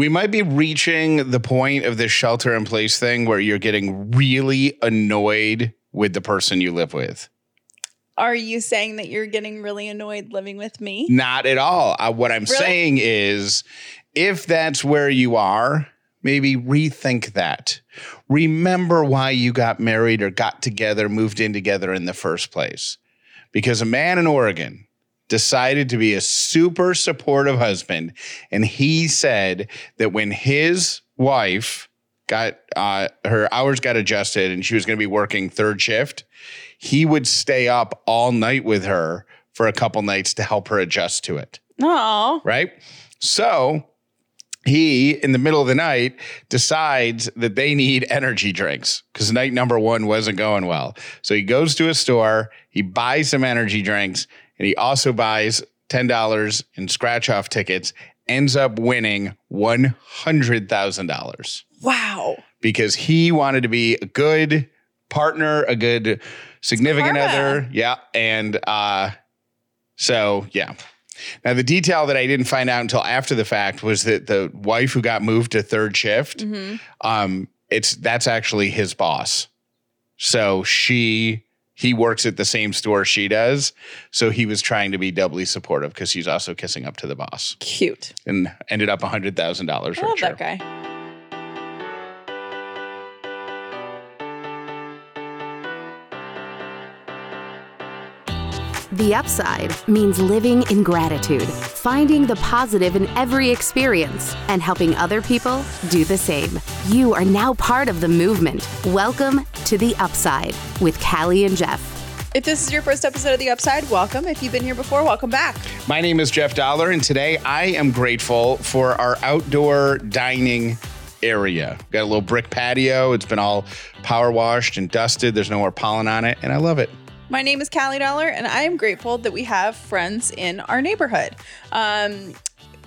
We might be reaching the point of this shelter in place thing where you're getting really annoyed with the person you live with. Are you saying that you're getting really annoyed living with me? Not at all. Uh, what I'm Really? saying is if that's where you are, maybe rethink that. Remember why you got married or got together, moved in together in the first place. Because a man in Oregon decided to be a super supportive husband. And he said that when his wife got uh, her hours got adjusted and she was going to be working third shift, he would stay up all night with her for a couple nights to help her adjust to it. Oh, Right. So he, in the middle of the night, decides that they need energy drinks because night number one wasn't going well. So he goes to a store, he buys some energy drinks, and he also buys $10 in scratch off tickets, ends up winning $100,000 wow. because he wanted to be a good partner, a good significant other. Yeah. And uh, so, yeah. Now, the detail that I didn't find out until after the fact was that the wife who got moved to third shift, Mm-hmm. um, it's that's actually his boss. So she he works at the same store she does. So he was trying to be doubly supportive because he's also kissing up to the boss Cute. and ended up hundred thousand dollars richer. I love that guy. The upside means living in gratitude, finding the positive in every experience, and helping other people do the same. You are now part of the movement. Welcome to The Upside with Callie and Jeff. If this is your first episode of The Upside, welcome. If you've been here before, welcome back. My name is Jeff Dauler, and today I am grateful for our outdoor dining area. Got a little brick patio. It's been all power washed and dusted. There's no more pollen on it, and I love it. My name is Callie Dauler, and I am grateful that we have friends in our neighborhood. Um,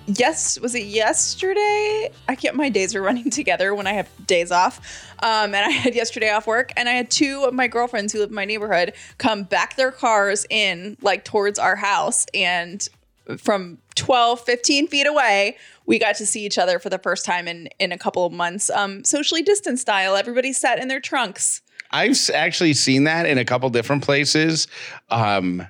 yes, was it yesterday? I can't. My days are running together when I have days off, um, and I had yesterday off work, and I had two of my girlfriends who live in my neighborhood come back their cars in like towards our house, and from 12 15 feet away we got to see each other for the first time in in a couple of months um socially distance style everybody sat in their trunks I've actually seen that in a couple different places. Um,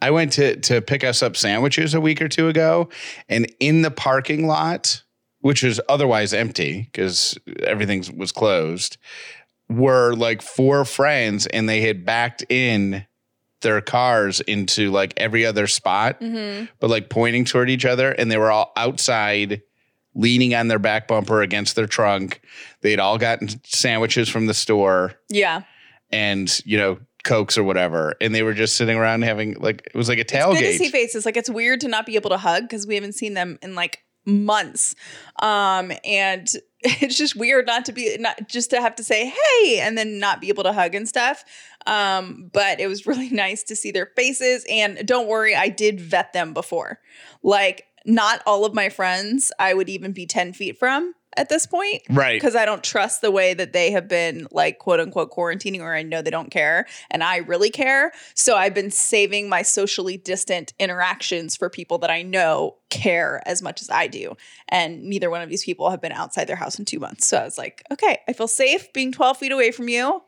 I went to to pick us up sandwiches a week or two ago, and in the parking lot, which is otherwise empty because everything was closed, were like four friends, and they had backed in their cars into like every other spot, but like pointing toward each other, and they were all outside. Leaning on their back bumper against their trunk. They'd all gotten sandwiches from the store yeah and you know cokes or whatever and they were just sitting around having like it was like a It's good to see faces. Like it's weird to not be able to hug because we haven't seen them in like months. Um, and it's just weird not to be not just to have to say hey and then not be able to hug and stuff. Um, but it was really nice to see their faces. And don't worry, I did vet them before. Like not all of my friends I would even be 10 feet from at this point right because I don't trust the way that they have been like quote unquote quarantining or I know they don't care and I really care. So I've been saving my socially distant interactions for people that I know care as much as I do. And neither one of these people have been outside their house in two months. So I was like, okay, I feel safe being 12 feet away from you.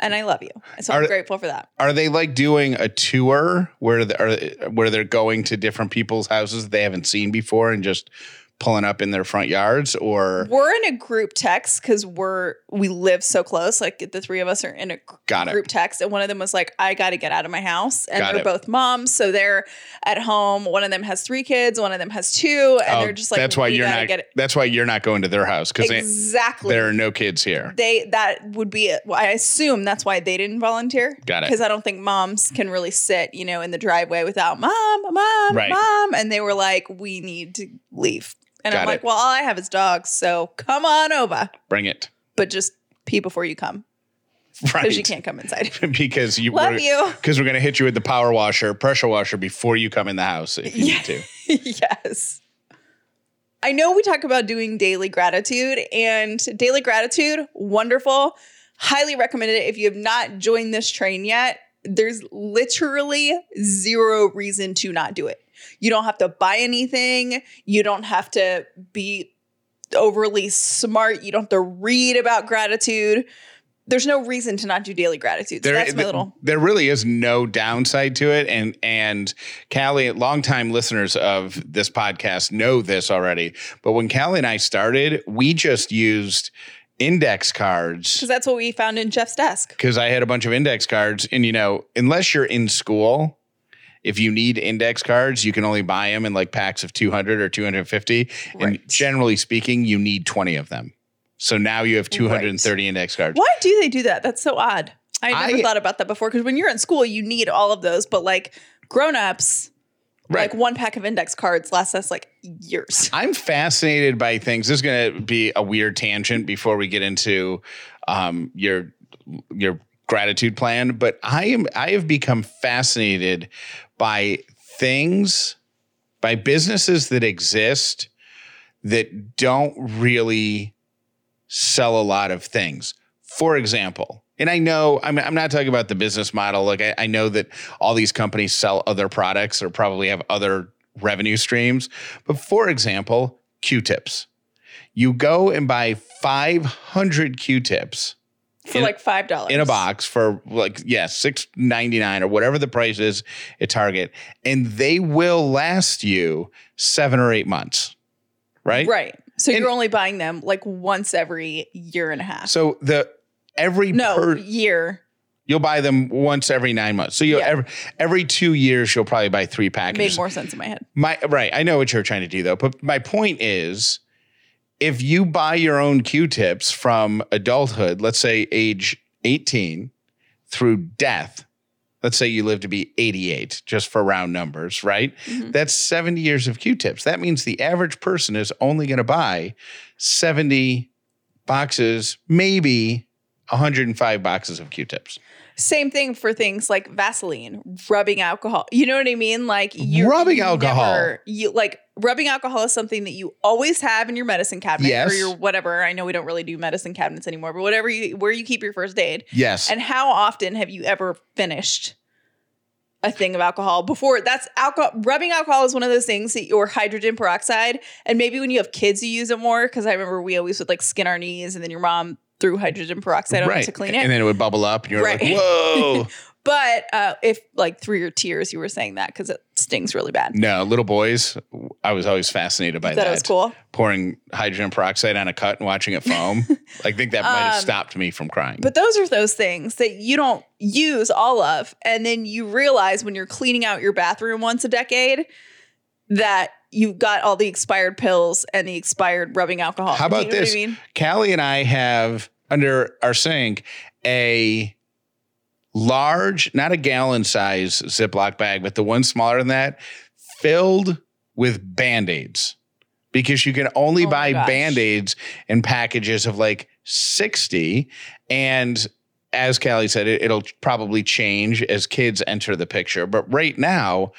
And I love you. So I'm Are- grateful for that. are they like doing a tour where they, are, where they're going to different people's houses they haven't seen before and just pulling up in their front yards or We're in a group text because we're we live so close. Like the three of us are in a Got it. group text, and one of them was like, "I got to get out of my house," and Got they're it. both moms, so they're at home. One of them has three kids, one of them has two, and Oh, they're just like, that's why you're not it." that's why you're not going to their house because exactly. there are no kids here they that would be it. Well, I assume that's why they didn't volunteer. Got it. Because I don't think moms can really sit, you know, in the driveway without mom, mom, Right. mom, and they were like, "We need to leave," and Got I'm like, it. "Well, all I have is dogs, so come on over." bring it but just pee before you come right because you can't come inside. because you Love you. because we're gonna hit you with the power washer pressure washer before you come in the house if you Yeah. need to yes. I know we talk about doing daily gratitude and daily gratitude, wonderful. Highly recommended it. If you have not joined this train yet, there's literally zero reason to not do it. You don't have to buy anything. You don't have to be overly smart. You don't have to read about gratitude. There's no reason to not do daily gratitude. So that's my little. there really is no downside to it. And and Callie, longtime listeners of this podcast know this already. But when Callie and I started, we just used index cards Because that's what we found in Jeff's desk. because I had a bunch of index cards. And you know, unless you're in school, if you need index cards, you can only buy them in like packs of 200 or 250. And generally speaking, you need 20 of them. So now you have 230 index cards. Why do they do that? That's so odd. I never I- thought about that before. Because when you're in school, you need all of those. But like grown-ups, Right. like one pack of index cards lasts us like years. I'm fascinated by things. This is going to be a weird tangent before we get into um, your your gratitude plan, but I am I have become fascinated by things, by businesses that exist that don't really sell a lot of things. For example, and I know I'm, I'm not talking about the business model. Like I, I know that all these companies sell other products or probably have other revenue streams. But for example, Q-tips. You go and buy 500 Q-tips For In- like five dollars in a box for like yeah, 6.99 or whatever the price is at Target and they will last you 7 or 8 months. Right? Right. So And- you're only buying them like once every year and a half. So the every no, per, year. You'll buy them once every nine months. So you Yeah. every every two years you'll probably buy three Made packages. more sense in my head. My right, I know what you're trying to do though. But my point is, if you buy your own Q-tips from adulthood, let's say age 18 through death, let's say you live to be 88, just for round numbers, right? Mhm. That's 70 years of Q-tips. That means the average person is only going to buy 70 boxes, maybe 105 boxes of Q-tips. Same thing for things like Vaseline, rubbing alcohol. You know what I mean? Like you Rubbing alcohol. never- you like rubbing alcohol is something that you always have in your medicine cabinet Yes. or your whatever. I know we don't really do medicine cabinets anymore, but whatever you where you keep your first aid. Yes. And how often have you ever finished a thing of alcohol before? That's alcohol. Rubbing alcohol is one of those things that or hydrogen peroxide. And maybe when you have kids, you use it more because I remember we always would like skin our knees, and then your mom threw hydrogen peroxide on it to clean it. And then it would bubble up and you're Right. like, whoa. But uh, if like through your tears, you were saying that because it stings really bad. no, little boys, I was always fascinated by that that. was cool. Pouring hydrogen peroxide on a cut and watching it foam. I think that might have Um, stopped me from crying. But those are those things that you don't use all of. And then you realize when you're cleaning out your bathroom once a decade that you got all the expired pills and the expired rubbing alcohol. How Do you about know what this? I mean? Callie and I have under our sink a large, not a gallon size Ziploc bag, but the one smaller than that, filled with band aids. Because you can only Oh buy band aids in packages of like 60. And as Callie said, it, it'll probably change as kids enter the picture. But right now,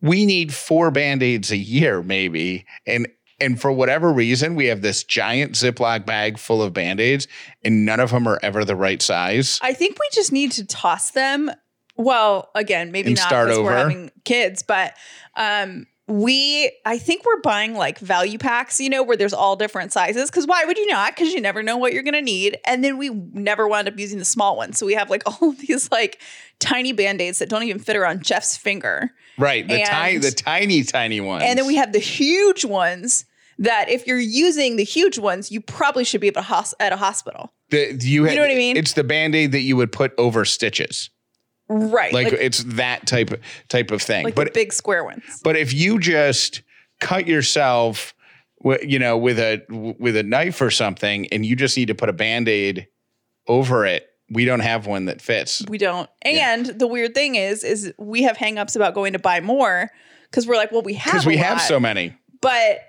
we need four band aids a year, maybe. And and for whatever reason, we have this giant Ziploc bag full of band aids, and none of them are ever the right size. I think we just need to toss them. Well, again, maybe And not because we're having kids, but um, we, I think we're buying like value packs, you know, where there's all different sizes. Because why would you not? Because you never know what you're going to need. And then we never wound up using the small ones. So we have like all of these like tiny band aids that don't even fit around Jeff's finger. Right. The And- tiny, the tiny, tiny ones. And then we have the huge ones that if you're using the huge ones, you probably should be at a, hos- at a hospital. the, you, know what I mean? It's the band-aid that you would put over stitches. Right. Like, Like, it's that type type of thing. like but the big square ones. But if you just cut yourself, you know, with a with a knife or something, and you just need to put a band aid over it, we don't have one that fits. We don't. Yeah. And the weird thing is, is we have hangups about going to buy more because we're like, well, we have Because we have so many, but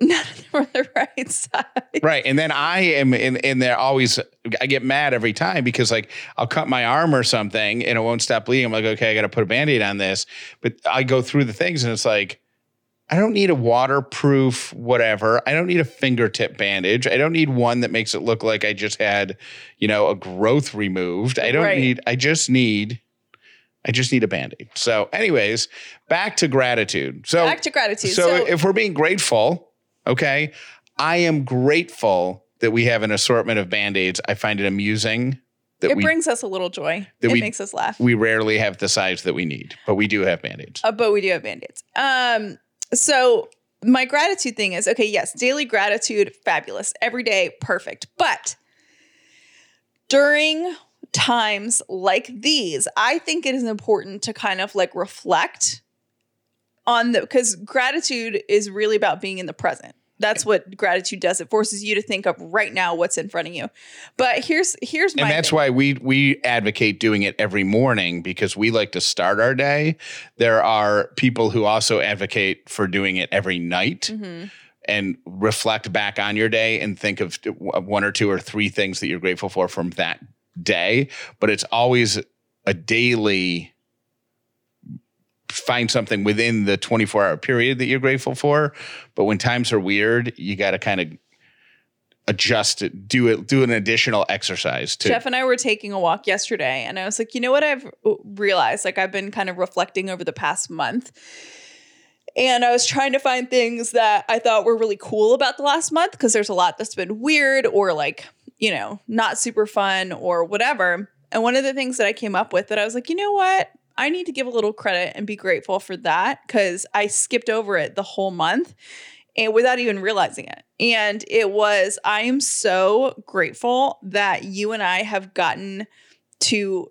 none of them are the right size. right? And then I am in, in there always. I get mad every time because like I'll cut my arm or something and it won't stop bleeding. I'm like, okay, I got to put a band aid on this. But I go through the things and it's like. I don't need a waterproof whatever. I don't need a fingertip bandage. I don't need one that makes it look like I just had, you know, a growth removed. I don't Right. need I just need I just need a band-aid. So anyways, back to gratitude. So Back to gratitude. so, So, if we're being grateful, okay, I am grateful that we have an assortment of band-aids. I find it amusing that it we brings us a little joy. It we- makes us laugh. we rarely have the size that we need, but we do have band-aids. Uh, but we do have band-aids. Um, so my gratitude thing is okay, yes, daily gratitude, fabulous. Every day, perfect. But during times like these, I think it is important to kind of like reflect on the because gratitude is really about being in the present. That's what gratitude does. It forces you to think of right now what's in front of you. But here's here's my and that's thing. why we we advocate doing it every morning because we like to start our day. There are people who also advocate for doing it every night Mhm. and reflect back on your day and think of one or two or three things that you're grateful for from that day. But it's always a daily find something within the 24 hour period that you're grateful for. But when times are weird, you got to kind of adjust it, do it, do an additional exercise to Jeff and I were taking a walk yesterday, and I was like, you know what I've realized? Like, I've been kind of reflecting over the past month. And I was trying to find things that I thought were really cool about the last month because there's a lot that's been weird or like, you know, not super fun or whatever. And one of the things that I came up with that I was like, you know what? I need to give a little credit and be grateful for that because I skipped over it the whole month and without even realizing it. And it was, I am so grateful that you and I have gotten to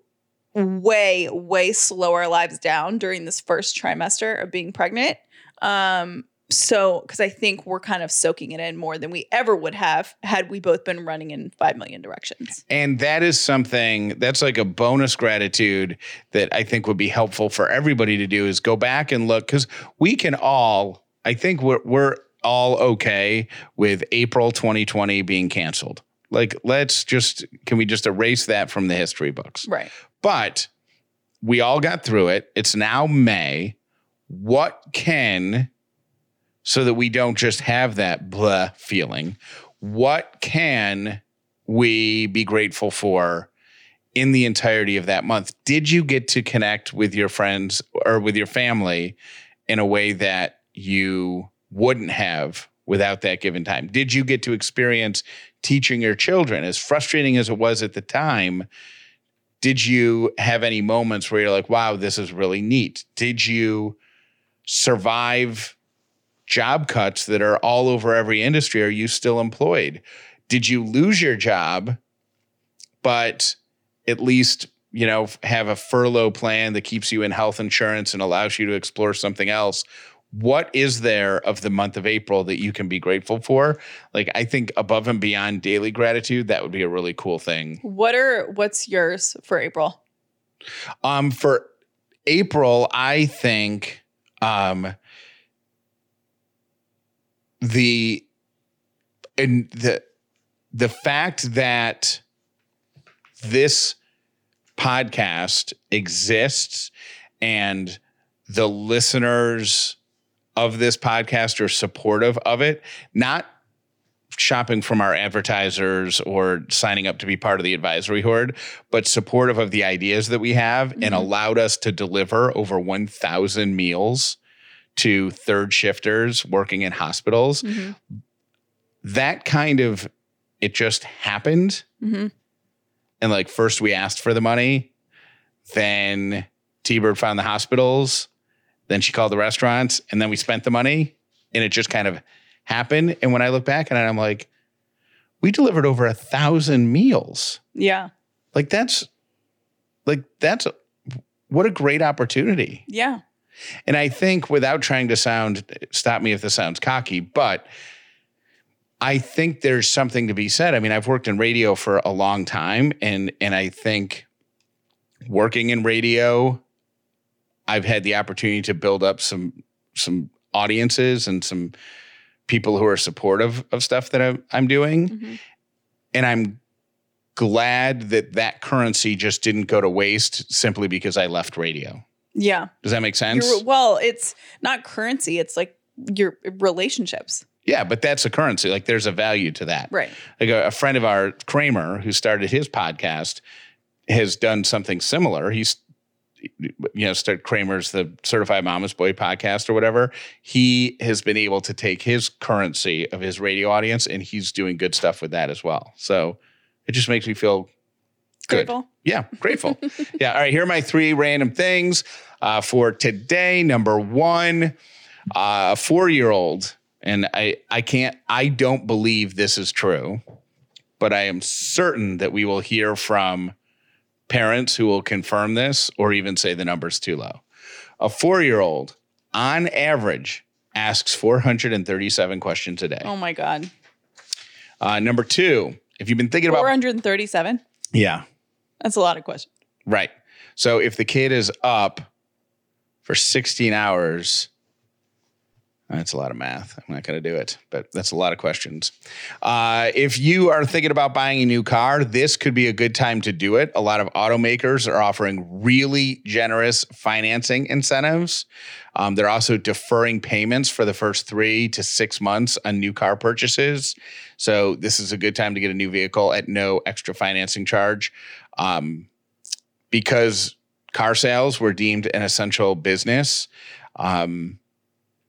way, way slow our lives down during this first trimester of being pregnant. Um, so, because I think we're kind of soaking it in more than we ever would have had we both been running in 5 million directions. And that is something that's like a bonus gratitude that I think would be helpful for everybody to do is go back and look because we can all, I think we're, we're all okay with April 2020 being canceled. Like, let's just, can we just erase that from the history books? Right. But we all got through it. It's now May. What can, so that we don't just have that blah feeling, what can we be grateful for in the entirety of that month? Did you get to connect with your friends or with your family in a way that you wouldn't have without that given time? Did you get to experience teaching your children, as frustrating as it was at the time? did you have any moments where you're like, wow, this is really neat? Did you survive job cuts that are all over every industry? Are you still employed? Did you lose your job, but at least, you know, have a furlough plan that keeps you in health insurance and allows you to explore something else? What is there of the month of April that you can be grateful for? Like, I think above and beyond daily gratitude, that would be a really cool thing. What are, what's yours for April? Um, for April, I think um the and the the fact that this podcast exists and the listeners of this podcast are supportive of it, not shopping from our advertisers or signing up to be part of the advisory horde, but supportive of the ideas that we have and Mhm. allowed us to deliver over 1,000 meals to third shifters working in hospitals. Mhm. That kind of, it just happened. Mhm. And like, first we asked for the money, then T Bird found the hospitals, then she called the restaurants, and then we spent the money, and it just kind of happened. And when I look back and I'm like, we delivered over a thousand meals. Yeah. Like that's, like that's, what a great opportunity. Yeah. And I think without trying to sound, stop me if this sounds cocky, but I think there's something to be said. I mean, I've worked in radio for a long time and and I think working in radio, I've had the opportunity to build up some some audiences and some people who are supportive of stuff that I'm, I'm doing. Mhm. And I'm glad that that currency just didn't go to waste simply because I left radio. Yeah. Does that make sense? Well, it's not currency, it's like your relationships. Yeah, but that's a currency. Like there's a value to that. Right. Like a, a friend of our Kramer who started his podcast has done something similar. He's you know, start Kramer's the Certified Mama's Boy podcast or whatever. He has been able to take his currency of his radio audience and he's doing good stuff with that as well. So it just makes me feel good. Grateful. Yeah, grateful. yeah. All right. Here are my three random things uh, for today. Number one, uh, a four year old, and I, I can't, I don't believe this is true, but I am certain that we will hear from parents who will confirm this or even say the number's too low. A four year old, on average, asks 437 questions a day. Oh my God. Uh, number two, if you've been thinking about, 437. yeah, That's a lot of questions. Right. So if the kid is up for 16 hours, that's a lot of math. I'm not going to do it, but that's a lot of questions. Uh, if you are thinking about buying a new car, this could be a good time to do it. A lot of automakers are offering really generous financing incentives. Um, they're also deferring payments for the first three to six months on new car purchases. So this is a good time to get a new vehicle at no extra financing charge. Um, because car sales were deemed an essential business. Um,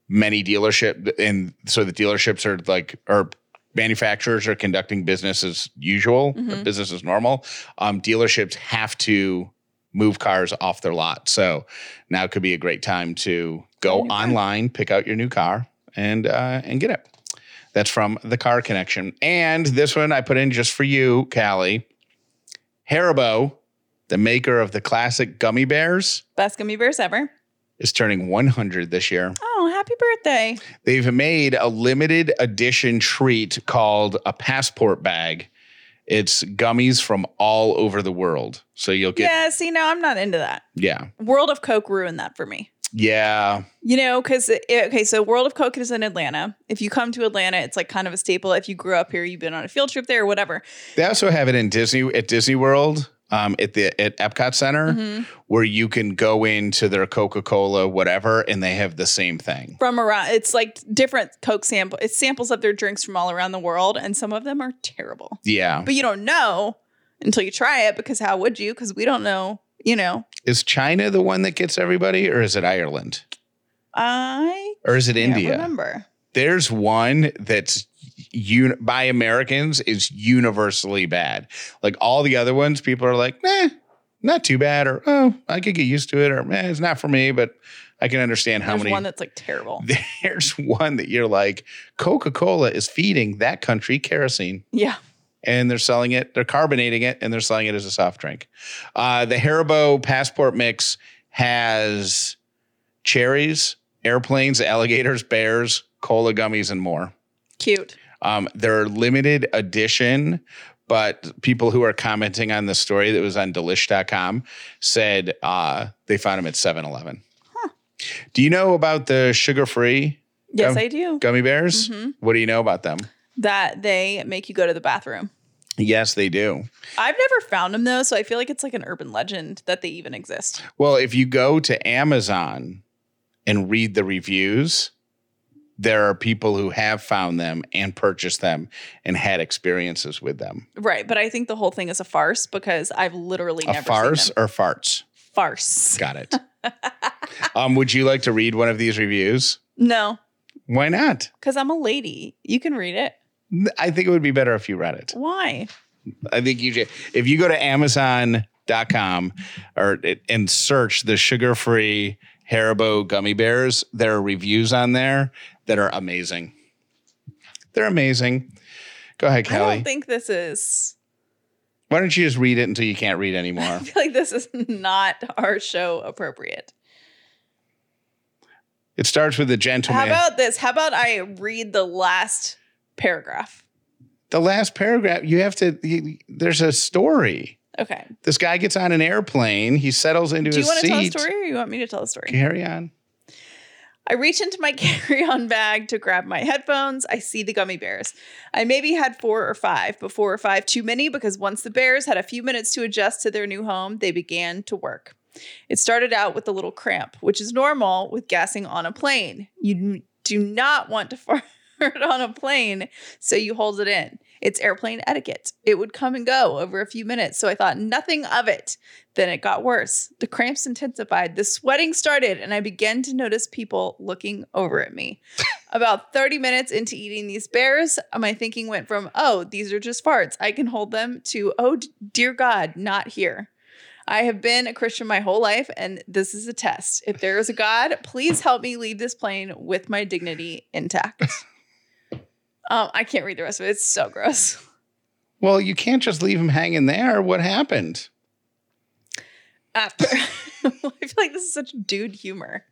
many dealership and so the dealerships are like or manufacturers are conducting business as usual, Mhm. business as normal. Um, dealerships have to move cars off their lot. So now could be a great time to go car. online, pick out your new car, and uh, and get it. That's from the Car Connection. And this one I put in just for you, Callie. Haribo, the maker of the classic gummy bears, Best gummy bears ever. is turning 100 this year. Oh, happy birthday. They've made a limited edition treat called a passport bag. It's gummies from all over the world. So you'll get, yeah, see, now I'm not into that. yeah, World of Coke ruined that for me. Yeah, You know, because okay, so World of Coke is in Atlanta. If you come to Atlanta, it's like kind of a staple. If you grew up here, you've been on a field trip there, or whatever. They also have it in Disney at Disney World, um, at the at Epcot Center, Mhm. where you can go into their Coca Cola, whatever, and they have the same thing. From around, it's like different Coke sample. It's samples of their drinks from all around the world, and some of them are terrible. Yeah, But you don't know until you try it, because how would you? Because we don't know. You know, is China the one that gets everybody, or is it Ireland, I or is it India? remember. there's one that's un- by Americans is universally bad. Like all the other ones, people are like, eh, not too bad, or oh, I could get used to it, or eh, it's not for me, but I can understand how There's many. one that's like terrible. there's one that you're like, Coca Cola is feeding that country kerosene. Yeah. And they're selling it, they're carbonating it, and they're selling it as a soft drink. Uh, the Haribo Passport Mix has cherries, airplanes, alligators, bears, cola gummies, and more. Cute. Um, they're limited edition, but people who are commenting on the story that was on delish.com said uh, they found them at 7 Eleven. Do you know about the sugar free Yes, Gum- I do. gummy bears? Mhm. What do you know about them? That they make you go to the bathroom. Yes, they do. I've never found them though, so I feel like it's like an urban legend that they even exist. Well, if you go to Amazon and read the reviews, there are people who have found them and purchased them and had experiences with them. Right, but I think the whole thing is a farce because I've literally A never farce seen them. or farts? farce. Got it. um, would you like to read one of these reviews? No, Why not? because I'm a lady. You can read it. I think it would be better if you read it. Why? I think you should. If you go to Amazon.com or and search the sugar-free Haribo gummy bears, there are reviews on there that are amazing. They're amazing. Go ahead, Callie. I don't think this is. Why don't you just read it until you can't read anymore? I feel like this is not our show appropriate. It starts with the gentleman. How about this? How about I read the last paragraph? the last paragraph? You have to. You, there's a story. Okay. This guy gets on an airplane. He settles into his. seat. Do you want to tell a story or you want me to tell a story? Carry on. I reach into my carry on bag to grab my headphones. I see the gummy bears. I maybe had four or five, but four or five too many because once the bears had a few minutes to adjust to their new home, they began to work. It started out with a little cramp, which is normal with gassing on a plane. You do not want to fart on a plane, so you hold it in. It's airplane etiquette. It would come and go over a few minutes, so I thought nothing of it. Then it got worse. The cramps intensified, the sweating started, and I began to notice people looking over at me. About 30 minutes into eating these bears, my thinking went from, oh, these are just farts. I can hold them to, oh, dear God, not here. I have been a Christian my whole life, and this is a test. If there is a God, please help me leave this plane with my dignity intact. um, I can't read the rest of it. It's so gross. Well, you can't just leave him hanging there. What happened? After, I feel like this is such dude humor.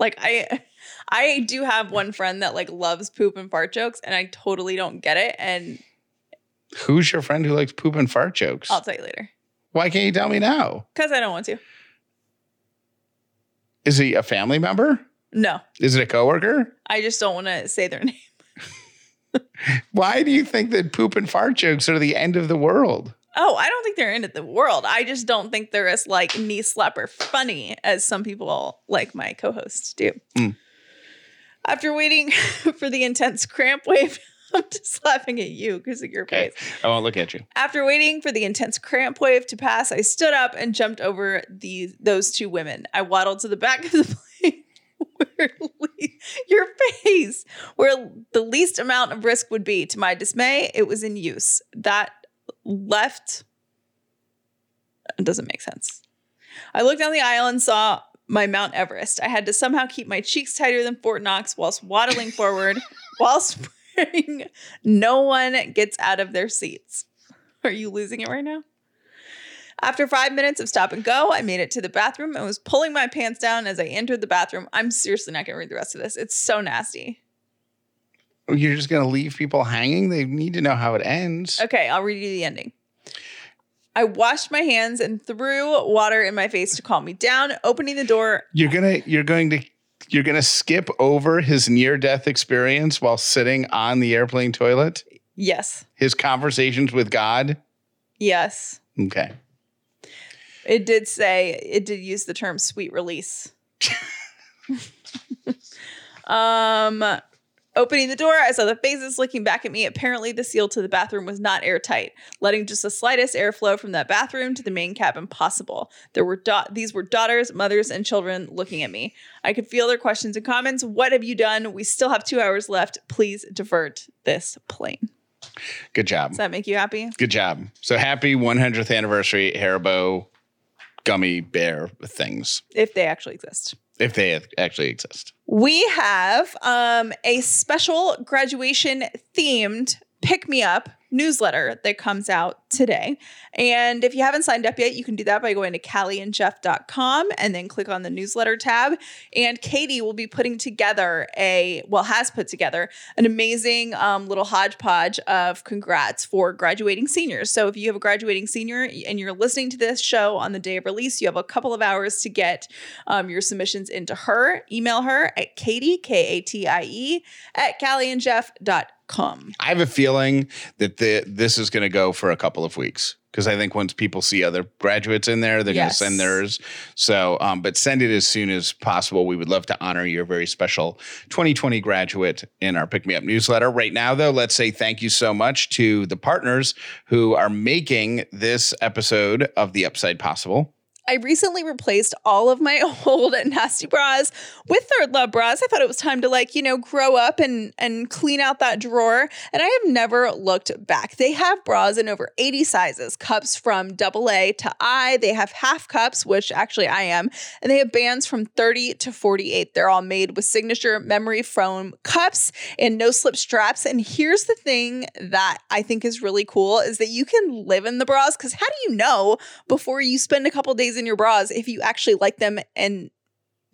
Like I, I do have one friend that like loves poop and fart jokes, and I totally don't get it. And Who's your friend who likes poop and fart jokes? I'll tell you later Why can't you tell me now? because I don't want to. Is he a family member? No, Is it a coworker? I just don't want to say their name. Why do you think that poop and fart jokes are the end of the world? Oh, I don't think they're into the world. I just don't think they're as like knee slapper funny as some people like my co-hosts do. Mm. After waiting for the intense cramp wave, I'm just laughing at you because of your Okay. face. I won't look at you. After waiting for the intense cramp wave to pass, I stood up and jumped over these those two women. I waddled to the back of the plane your face, where the least amount of risk would be. To my dismay, it was in use. That left doesn't make sense. I looked down the aisle and saw my Mount Everest. I had to somehow keep my cheeks tighter than Fort Knox whilst waddling forward, whilst praying no one gets out of their seats. Are you losing it right now? After five minutes of stop and go, I made it to the bathroom and was pulling my pants down as I entered the bathroom. I'm seriously not going to read the rest of this. It's so nasty. Oh, you're just going to leave people hanging? They need to know how it ends. Okay, I'll read you the ending. I washed my hands and threw water in my face to calm me down, opening the door. You're going to you're going to you're going to skip over his near death experience while sitting on the airplane toilet? Yes. His conversations with God? Yes. Okay. It did say it did use the term sweet release. um opening the door, I saw the faces looking back at me. Apparently the seal to the bathroom was not airtight, letting just the slightest airflow from that bathroom to the main cabin possible. There were da- these were daughters, mothers, and children looking at me. I could feel their questions and comments. What have you done? We still have 2 hours left. Please divert this plane. Good job. Does that make you happy? Good job. So happy 100th anniversary Haribo gummy bear things, If they actually exist. if they actually exist. We have um, a special graduation themed pick me up newsletter that comes out today. And if you haven't signed up yet, you can do that by going to callieandjeff.com and then click on the newsletter tab. And Katie will be putting together a, well, has put together an amazing um, little hodgepodge of congrats for graduating seniors. So if you have a graduating senior and you're listening to this show on the day of release, you have a couple of hours to get um, your submissions into her. Email her at Katie, K A T I E, at callieandjeff.com. I have a feeling that the this is going to go for a couple of weeks because I think once people see other graduates in there, they're Yes. going to send theirs. So, um, but send it as soon as possible. We would love to honor your very special 2020 graduate in our Pick Me Up newsletter. Right now, though, let's say thank you so much to the partners who are making this episode of the Upside possible. I recently replaced all of my old nasty bras with ThirdLove bras. I thought it was time to like, you know, grow up and and clean out that drawer. And I have never looked back. They have bras in over 80 sizes, cups from double A to I. They have half cups, which actually I am, and they have bands from 30 to 48. They're all made with signature memory foam cups and no slip straps. And here's the thing that I think is really cool is that you can live in the bras because how do you know before you spend a couple days in your bras if you actually like them and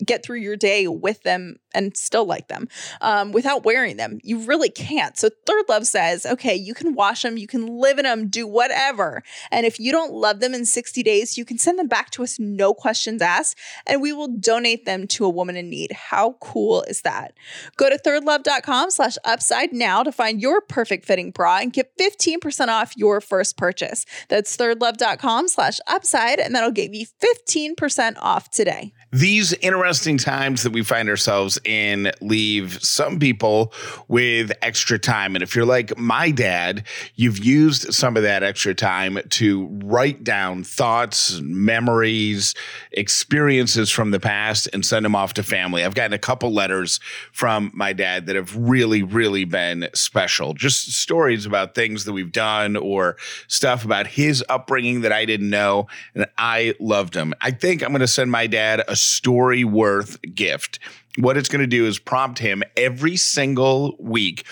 get through your day with them and still like them um, without wearing them. You really can't. So ThirdLove says, okay, you can wash them, you can live in them, do whatever. And if you don't love them in 60 days, you can send them back to us, no questions asked, and we will donate them to a woman in need. How cool is that? Go to thirdlove.com slash upside now to find your perfect fitting bra and get 15% off your first purchase. That's thirdlove.com slash upside, and that'll give you 15% off today. These interesting times that we find ourselves in leave some people with extra time. And if you're like my dad, you've used some of that extra time to write down thoughts, memories, experiences from the past and send them off to family. I've gotten a couple letters from my dad that have really, really been special. Just stories about things that we've done or stuff about his upbringing that I didn't know. And I loved him. I think I'm going to send my dad a Storyworth gift. What it's going to do is prompt him every single week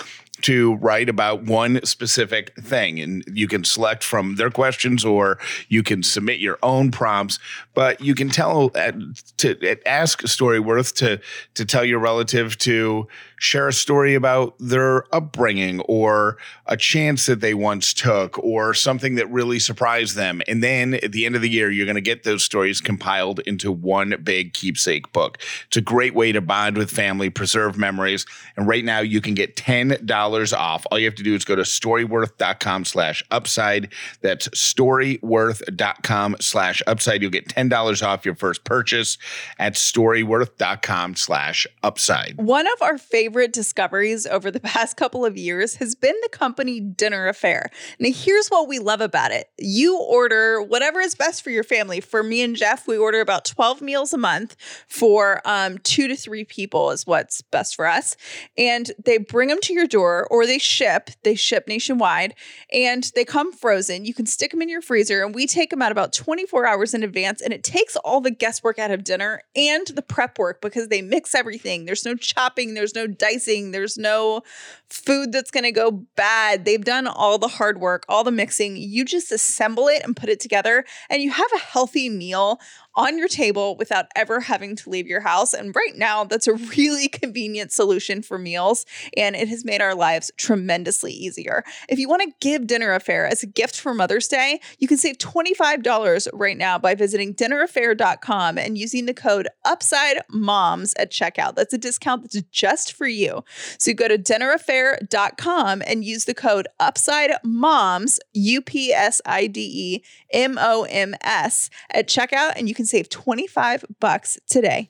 to write about one specific thing. And you can select from their questions or you can submit your own prompts. But you can tell uh, to uh, ask Storyworth to to tell your relative to share a story about their upbringing or a chance that they once took or something that really surprised them. And then at the end of the year, you're going to get those stories compiled into one big keepsake book. It's a great way to bond with family, preserve memories. And right now you can get $10 off. All you have to do is go to storyworth.com slash upside. That's storyworth.com slash upside. You'll get $10 off your first purchase at storyworth.com slash upside. One of our favorite discoveries over the past couple of years has been the company Dinner A'Fare. Now, here's what we love about it you order whatever is best for your family. For me and Jeff, we order about 12 meals a month for um, two to three people, is what's best for us. And they bring them to your door or they ship, they ship nationwide, and they come frozen. You can stick them in your freezer, and we take them out about 24 hours in advance. And it takes all the guesswork out of dinner and the prep work because they mix everything. There's no chopping, there's no dicing, there's no food that's going to go bad. They've done all the hard work, all the mixing. You just assemble it and put it together, and you have a healthy meal on your table without ever having to leave your house. And right now, that's a really convenient solution for meals, and it has made our lives tremendously easier. If you want to give Dinner A'Fare as a gift for Mother's Day, you can save $25 right now by visiting dinnerafare.com and using the code Upside Moms at checkout. That's a discount that's just for you. So you go to dinnerafare.com and use the code Upside Moms, U P S I D E M O M S at checkout, and you can save 25 bucks today.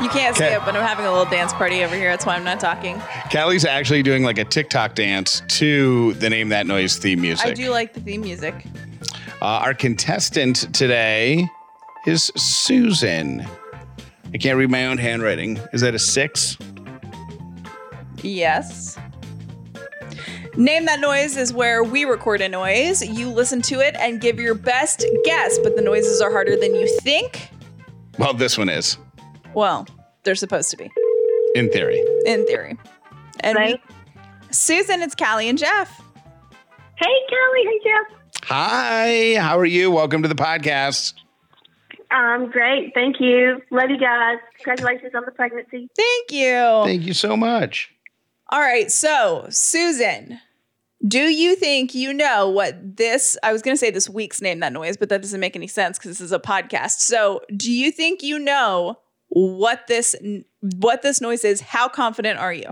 You can't see Okay. it, but I'm having a little dance party over here. That's why I'm not talking. Callie's actually doing like a TikTok dance to the Name That Noise theme music. I do like the theme music. Uh, our contestant today is Susan. I can't read my own handwriting. Is that a six? Yes. Name That Noise is where we record a noise. You listen to it and give your best guess, but the noises are harder than you think. Well, this one is, Well, they're supposed to be, in theory. in theory. And we, Susan, it's Callie and Jeff. Hey, Callie. Hey, Jeff. Hi, how are you? Welcome to the podcast. Um, great. Thank you. Love you guys. Congratulations on the pregnancy. Thank you. Thank you so much. All right, so Susan, do you think you know what this? I was going to say this week's name that noise, but that doesn't make any sense because this is a podcast. So, do you think you know what this what this noise is? How confident are you?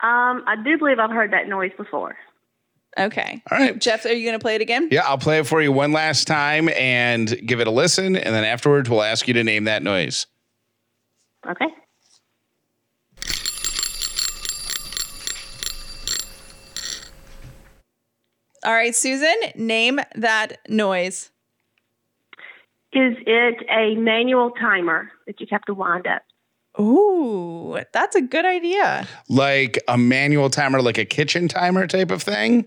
Um, I do believe I've heard that noise before. Okay, All right. Jeff, are you going to play it again? Yeah, I'll play it for you one last time and give it a listen. And then afterwards, we'll ask you to name that noise. Okay. All right, Susan, name that noise. Is it a manual timer that you have to wind up? Ooh, that's a good idea. Like a manual timer, like a kitchen timer type of thing.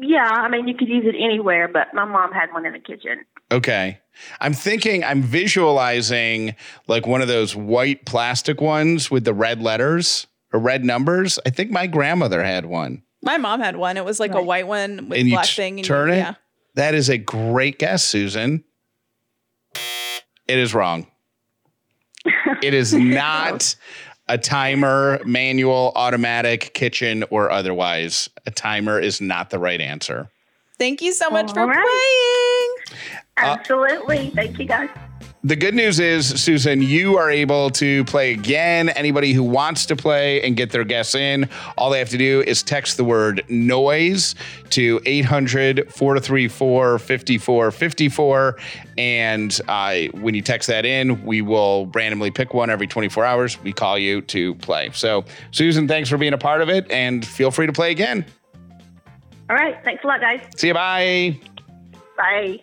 Yeah, I mean, you could use it anywhere, but my mom had one in the kitchen. Okay. I'm thinking, I'm visualizing like one of those white plastic ones with the red letters or red numbers. I think my grandmother had one. My mom had one. It was like a white one with And you black t- thing. And turn you, it? Yeah. That is a great guess, Susan. It is wrong. It is not a timer, manual, automatic, kitchen, or otherwise. A timer is not the right answer. Thank you so much for All right. playing. Uh, Absolutely. Thank you, guys. The good news is, Susan, you are able to play again. Anybody who wants to play and get their guests in, all they have to do is text the word noise to 800 434 5454. And uh, when you text that in, we will randomly pick one every 24 hours. We call you to play. So, Susan, thanks for being a part of it and feel free to play again. All right. Thanks a lot, guys. See you. Bye. Bye.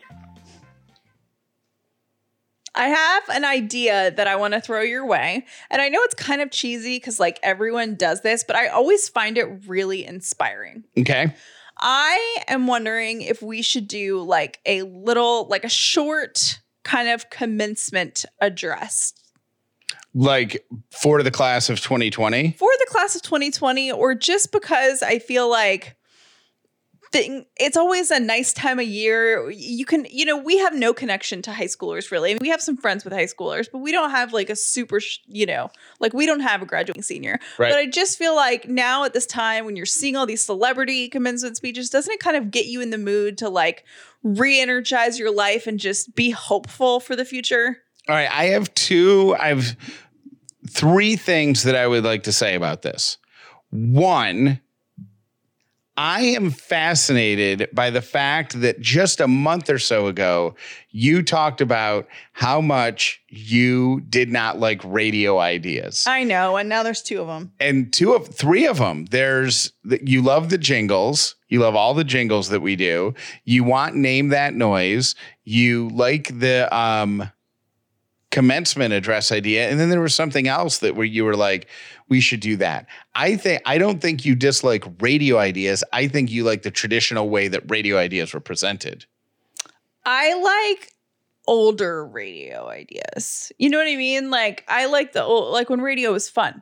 I have an idea that I want to throw your way. And I know it's kind of cheesy because like everyone does this, but I always find it really inspiring. Okay. I am wondering if we should do like a little, like a short kind of commencement address Like for the class of 2020. for the class of 2020, or just because I feel like thing, it's always a nice time of year. You can, you know, we have no connection to high schoolers really. We have some friends with high schoolers, but we don't have like a super, sh- you know, like we don't have a graduating senior. Right. But I just feel like now at this time when you're seeing all these celebrity commencement speeches, doesn't it kind of get you in the mood to like re-energize your life and just be hopeful for the future? All right, I have two. I've three things that I would like to say about this. One, I am fascinated by the fact that just a month or so ago, you talked about how much you did not like radio ideas. I know, and now there's two of them. and two of three of them there's the, you love the jingles you love all the jingles that we do you want name that noise you like the um commencement address idea and then there was something else that where you were like we should do that i think i don't think you dislike radio ideas i think you like the traditional way that radio ideas were presented I like older radio ideas. You know what I mean? Like I like the old like when radio was fun.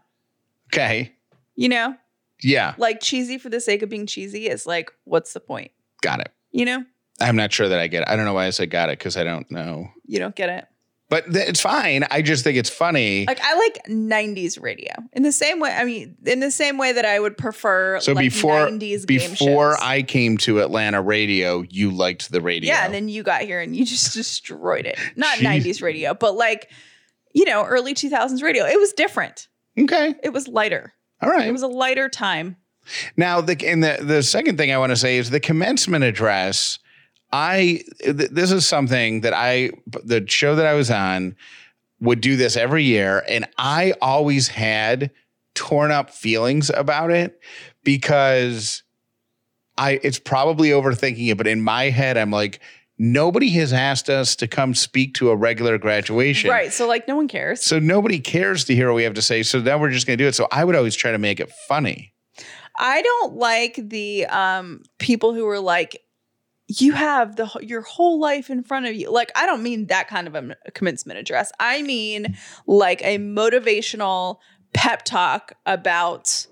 okay You know? yeah Like cheesy for the sake of being cheesy is like what's the point? got it You know? i'm not sure that i get it i don't know why i said got it because i don't know You don't get it. But th- it's fine i just think it's funny Like I like 90s radio. In the same way, I mean, in the same way that I would prefer So like before 90s game before. I came to Atlanta radio, you liked the radio. Yeah, and then you got here and you just destroyed it. Not Jeez. 90s radio, but like you know, early 2000s radio. It was different. okay, It was lighter. all right. It was a lighter time. now the and the the second thing I want to say is the commencement address. I th- this is something that I the show that I was on would do this every year, and I always had torn up feelings about it because I it's probably overthinking it, but in my head I'm like. Nobody has asked us to come speak to a regular graduation. Right. So like no one cares. So nobody cares to hear what we have to say. So now we're just going to do it. So I would always try to make it funny. I don't like the um people who are like you have the your whole life in front of you. Like I don't mean that kind of a, a commencement address. I mean like a motivational pep talk about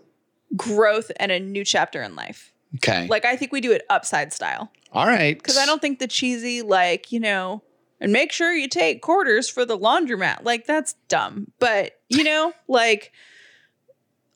growth and a new chapter in life. Okay. Like I think we do it upside style All right. because I don't think the cheesy like, you know, and make sure you take quarters for the laundromat. Like that's dumb. But, you know, like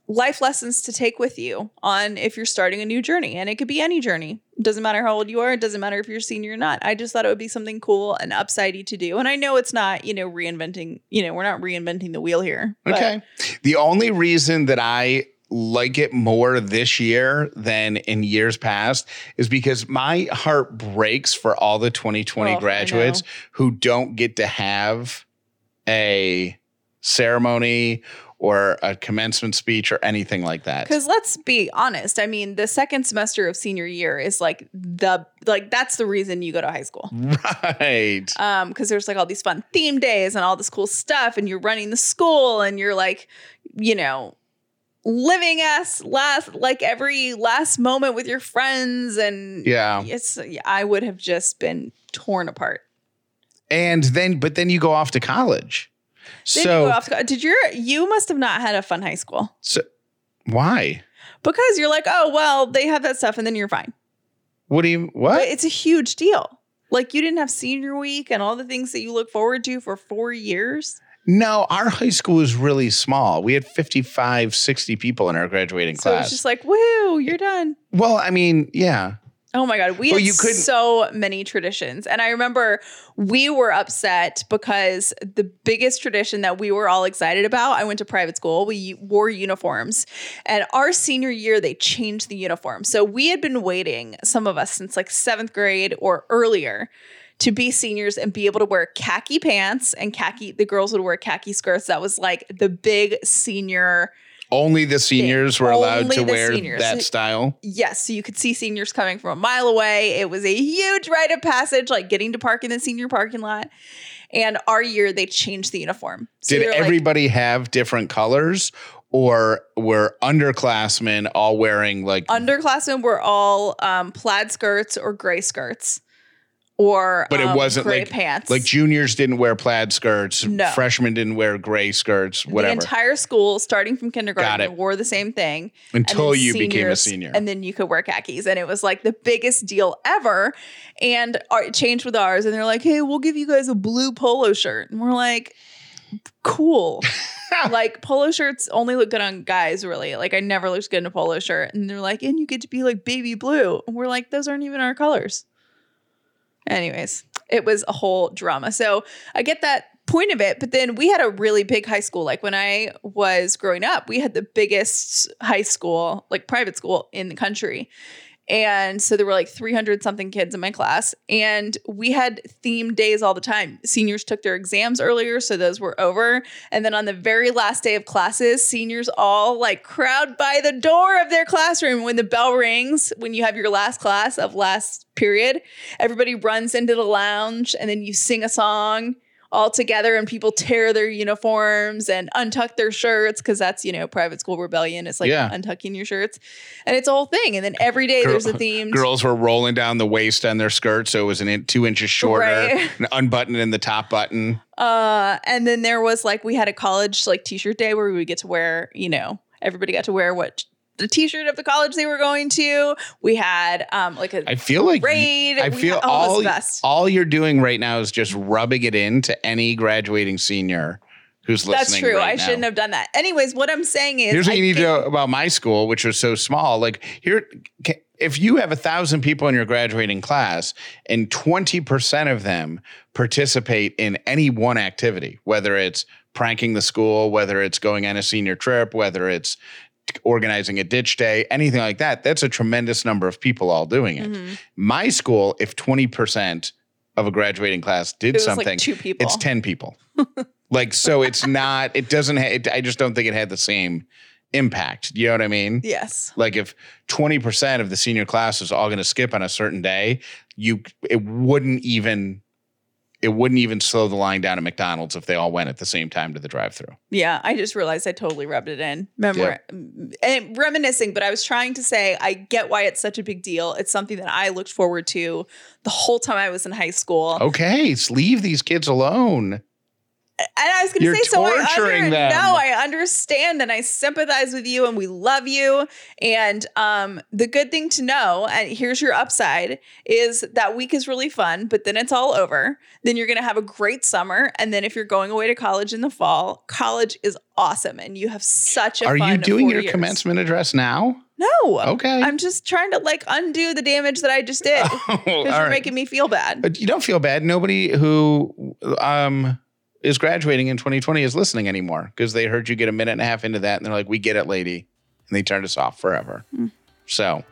life lessons to take with you on if you're starting a new journey. And it could be any journey. It doesn't matter how old you are. It doesn't matter if you're senior or not. I just thought it would be something cool and upsidey to do. And I know it's not, you know, reinventing, you know, we're not reinventing the wheel here. but- Okay. The only reason that I like it more this year than in years past is because my heart breaks for all the 2020 Oh, graduates who don't get to have a ceremony or a commencement speech or anything like that. Because let's be honest. I mean, the second semester of senior year is like the like that's the reason you go to high school. Right. Um, because there's like all these fun theme days and all this cool stuff, and you're running the school and you're like, you know, living us last like every last moment with your friends and Yeah. it's I would have just been torn apart. And then, but then you go off to college. So, off to, did your you must have not had a fun high school so why? because you're like, oh well, they have that stuff and then you're fine. What do you, what? But it's a huge deal. Like you didn't have senior week and all the things that you look forward to for four years. No, our high school was really small. We had 55, 60 people in our graduating So class. it's just like, woo, you're done. well, I mean, yeah. Oh my god, we Well, had so many traditions, and I remember we were upset because the biggest tradition that we were all excited about. I went to private school. We wore uniforms, and our senior year they changed the uniform. So we had been waiting, some of us, since like seventh grade or earlier. To be seniors and be able to wear khaki pants and khaki, the girls would wear khaki skirts. That was like the big senior Only the seniors were allowed Only to the wear seniors. that style. Yes, so you could see seniors coming from a mile away. It was a huge rite of passage, like getting to park in the senior parking lot. And our year, they changed the uniform. So Did they're like- everybody have different colors, or were underclassmen all wearing like? underclassmen were all um, plaid skirts or gray skirts, or but it um, wasn't gray like pants. like juniors didn't wear plaid skirts. No. Freshmen didn't wear gray skirts. the Whatever. entire school, starting from kindergarten, wore the same thing. Until you became a senior. And then you could wear khakis. And it was like the biggest deal ever. And our, it changed with ours. And they're like, hey, we'll give you guys a blue polo shirt. And we're like, cool. like polo shirts only look good on guys, really. Like I never looked good in a polo shirt. And they're like, and you get to be like baby blue. And we're like, those aren't even our colors. Anyways, it was a whole drama. So I get that point of it, but then we had a really big high school. Like when I was growing up, we had the biggest high school, like private school in the country. And so there were like 300 something kids in my class, and we had themed days all the time. Seniors took their exams earlier, so those were over. And then on the very last day of classes, seniors all like crowd by the door of their classroom when the bell rings, when you have your last class of last period. Everybody runs into the lounge, and then you sing a song all together and people tear their uniforms and untuck their shirts because that's you know private school rebellion it's like Yeah. untucking your shirts and it's a whole thing and then every day Girl- there's a theme Girls were rolling down the waist on their skirt, so it was an in, two inches shorter, Right. and unbuttoned in the top button. uh and then there was like we had a college like t-shirt day where we would get to wear you know everybody got to wear what the t-shirt of the college they were going to we had um like a I feel like Raid, I we feel had- all best. all you're doing right now is just rubbing it into any graduating senior who's listening. that's true right i now. shouldn't have done that anyways what i'm saying is Here's what I you need to know about my school, which was so small. Like here, if you have a thousand people in your graduating class and 20% of them participate in any one activity, whether it's pranking the school, whether it's going on a senior trip, whether it's organizing a ditch day, anything like that, that's a tremendous number of people all doing it. Mhm. My school, if 20% of a graduating class did it was something, like two people it's 10 people. like, so it's not, it doesn't, ha- it, I just don't think it had the same impact. You know what I mean? yes Like if 20% of the senior class was all going to skip on a certain day, you, it wouldn't even, it wouldn't even slow the line down at McDonald's if they all went at the same time to the drive through. Yeah, I just realized I totally rubbed it in. Remember, and reminiscing, but I was trying to say I get why it's such a big deal. It's something that I looked forward to the whole time I was in high school. Okay, leave these kids alone. And I was going to say, so I under, them. no, I understand and I sympathize with you, and we love you. And um, the good thing to know, and here's your upside, is that week is really fun, but then it's all over. Then you're going to have a great summer, and then if you're going away to college in the fall, college is awesome, and you have such a. Are you doing your years. commencement address now? No. Okay. I'm just trying to like undo the damage that I just did because Oh, you're right. making me feel bad. But you don't feel bad. Nobody who um is graduating in 2020 is listening anymore because they heard you get a minute and a half into that and they're like, "We get it, lady," and they turned us off forever. Mm. So,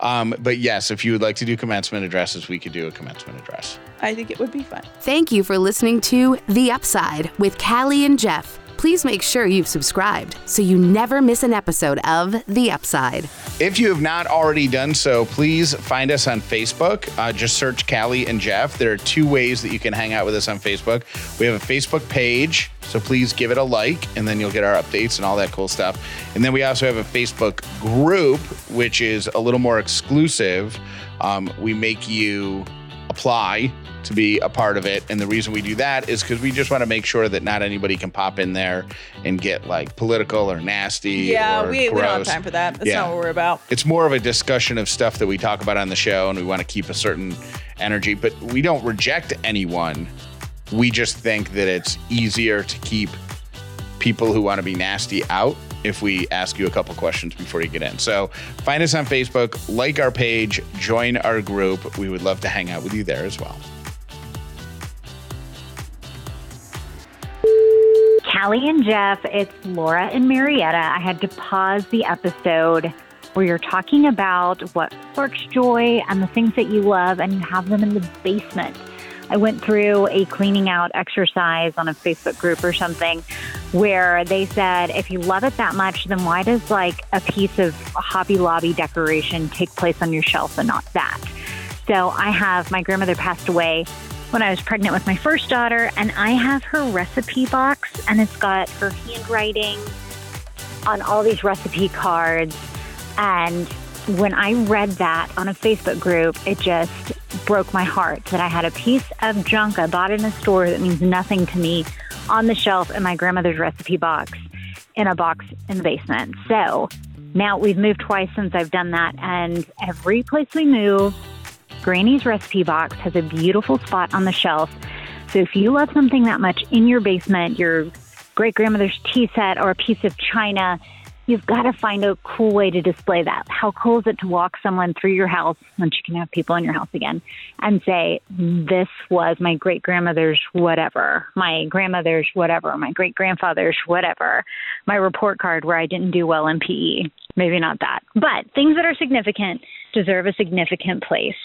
um, but yes, if you would like to do commencement addresses, we could do a commencement address. I think it would be fun. Thank you for listening to The Upside with Callie and Jeff. Please make sure you've subscribed so you never miss an episode of The Upside. If you have not already done so, please find us on Facebook. Uh, just search Callie and Jeff. There are two ways that you can hang out with us on Facebook. We have a Facebook page, so please give it a like, and then you'll get our updates and all that cool stuff. And then we also have a Facebook group, which is a little more exclusive. Um, we make you apply to be a part of it. And the reason we do that is because we just want to make sure that not anybody can pop in there and get like political or nasty. Yeah, or we, we don't have time for that. That's Yeah. not what we're about. It's more of a discussion of stuff that we talk about on the show, and we want to keep a certain energy, but we don't reject anyone. We just think that it's easier to keep people who want to be nasty out if we ask you a couple questions before you get in. So find us on Facebook, like our page, join our group. We would love to hang out with you there as well. Callie and Jeff, it's Laura and Marietta. I had to pause the episode where you're talking about what sparks joy and the things that you love, and you have them in the basement. I went through a cleaning out exercise on a Facebook group or something where they said, if you love it that much, then why does like a piece of Hobby Lobby decoration take place on your shelf and not that? So I have my grandmother passed away when I was pregnant with my first daughter, and I have her recipe box, and it's got her handwriting on all these recipe cards. And when I read that on a Facebook group, it just broke my heart that I had a piece of junk I bought in a store that means nothing to me on the shelf in my grandmother's recipe box in a box in the basement. So now we've moved twice since I've done that, and every place we move, Granny's recipe box has a beautiful spot on the shelf. So if you love something that much in your basement, your great grandmother's tea set or a piece of china, you've got to find a cool way to display that. How cool is it to walk someone through your house once you can have people in your house again and say, This was my great grandmother's whatever, my grandmother's whatever, my great grandfather's whatever, my report card where I didn't do well in PE. Maybe not that. But things that are significant deserve a significant place.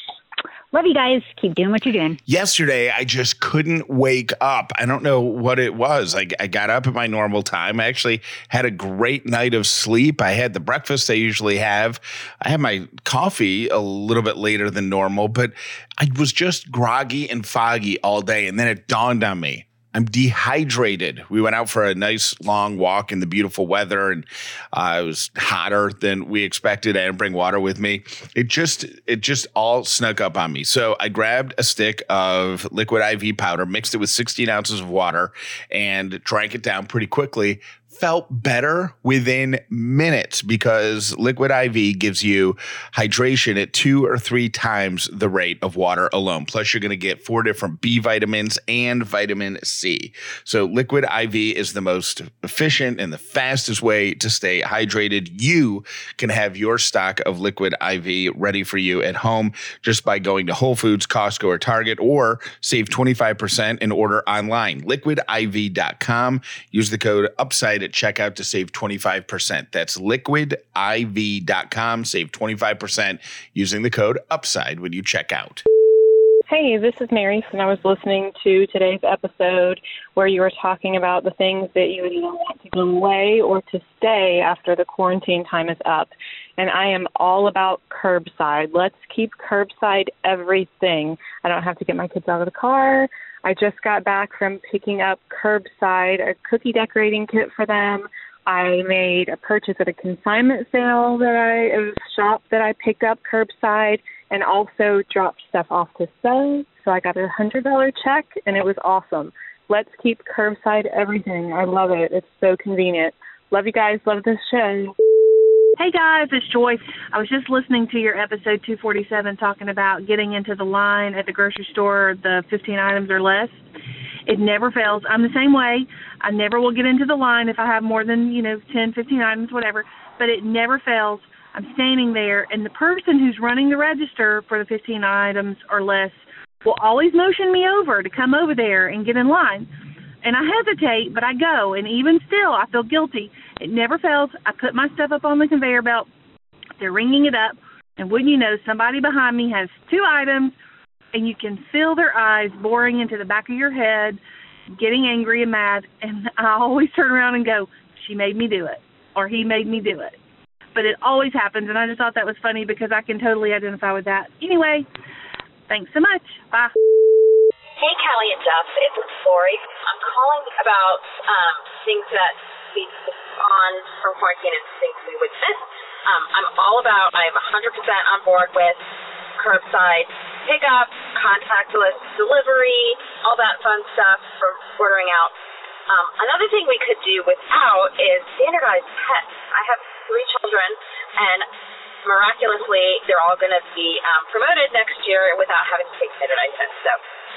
Love you guys. Keep doing what you're doing. Yesterday, I just couldn't wake up. I don't know what it was. I, I got up at my normal time. I actually had a great night of sleep. I had the breakfast I usually have. I had my coffee a little bit later than normal, but I was just groggy and foggy all day. And then it dawned on me I'm dehydrated. We went out for a nice long walk in the beautiful weather, and uh, it was hotter than we expected. I didn't bring water with me. It just it just all snuck up on me. So I grabbed a stick of liquid IV powder, mixed it with 16 ounces of water, and drank it down pretty quickly felt better within minutes because liquid IV gives you hydration at two or three times the rate of water alone. Plus, you're going to get four different B vitamins and vitamin C. So, liquid IV is the most efficient and the fastest way to stay hydrated. You can have your stock of liquid IV ready for you at home just by going to Whole Foods, Costco, or Target, or save 25% and order online. LiquidIV.com. Use the code UPSIDE at checkout to save 25%. That's liquidiv.com. Save 25% using the code UPSIDE when you check out. Hey, this is Mary, and I was listening to today's episode where you were talking about the things that you would either want to go away or to stay after the quarantine time is up. And I am all about curbside. Let's keep curbside everything. I don't have to get my kids out of the car. I just got back from picking up curbside a cookie decorating kit for them. I made a purchase at a consignment sale that I a shop that I picked up curbside and also dropped stuff off to sew. So I got a hundred dollar check and it was awesome. Let's keep curbside everything. I love it. It's so convenient. Love you guys. Love this show. Hey guys, it's Joy. I was just listening to your episode 247 talking about getting into the line at the grocery store, the 15 items or less. It never fails. I'm the same way. I never will get into the line if I have more than, you know, 10, 15 items, whatever, but it never fails. I'm standing there, and the person who's running the register for the 15 items or less will always motion me over to come over there and get in line. And I hesitate, but I go, and even still, I feel guilty it never fails. I put my stuff up on the conveyor belt. They're ringing it up. And wouldn't you know, somebody behind me has two items, and you can feel their eyes boring into the back of your head, getting angry and mad. And I always turn around and go, She made me do it, or He made me do it. But it always happens. And I just thought that was funny because I can totally identify with that. Anyway, thanks so much. Bye. Hey, Callie and Jeff. It's Lori. I'm calling about um, things that we on from quarantine and things we would miss. Um, I'm all about, I'm 100% on board with curbside pickup, contactless delivery, all that fun stuff from ordering out. Um, another thing we could do without is standardized pets. I have three children, and miraculously, they're all going to be um, promoted next year without having to take standardized tests. So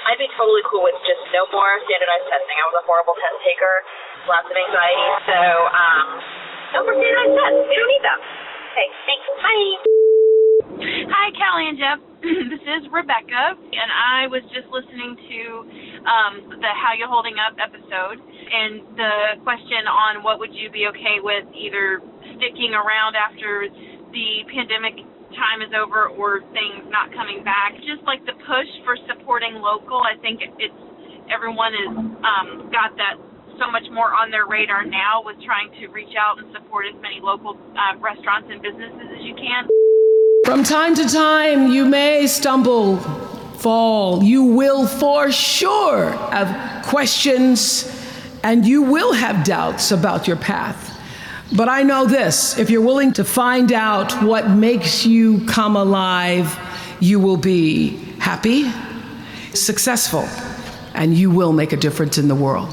I'd be totally cool with just no more standardized testing. I was a horrible test taker, lots of anxiety. So um, don't forget I said we don't need them. Okay, thanks. Bye. Hi, Callie and Jeff. this is Rebecca, and I was just listening to um, the How You Holding Up episode, and the question on what would you be okay with either sticking around after the pandemic time is over or things not coming back. Just like the push for supporting local, I think it's everyone has um, got that so much more on their radar now with trying to reach out and support as many local uh, restaurants and businesses as you can. From time to time, you may stumble, fall. You will for sure have questions and you will have doubts about your path. But I know this if you're willing to find out what makes you come alive, you will be happy, successful, and you will make a difference in the world.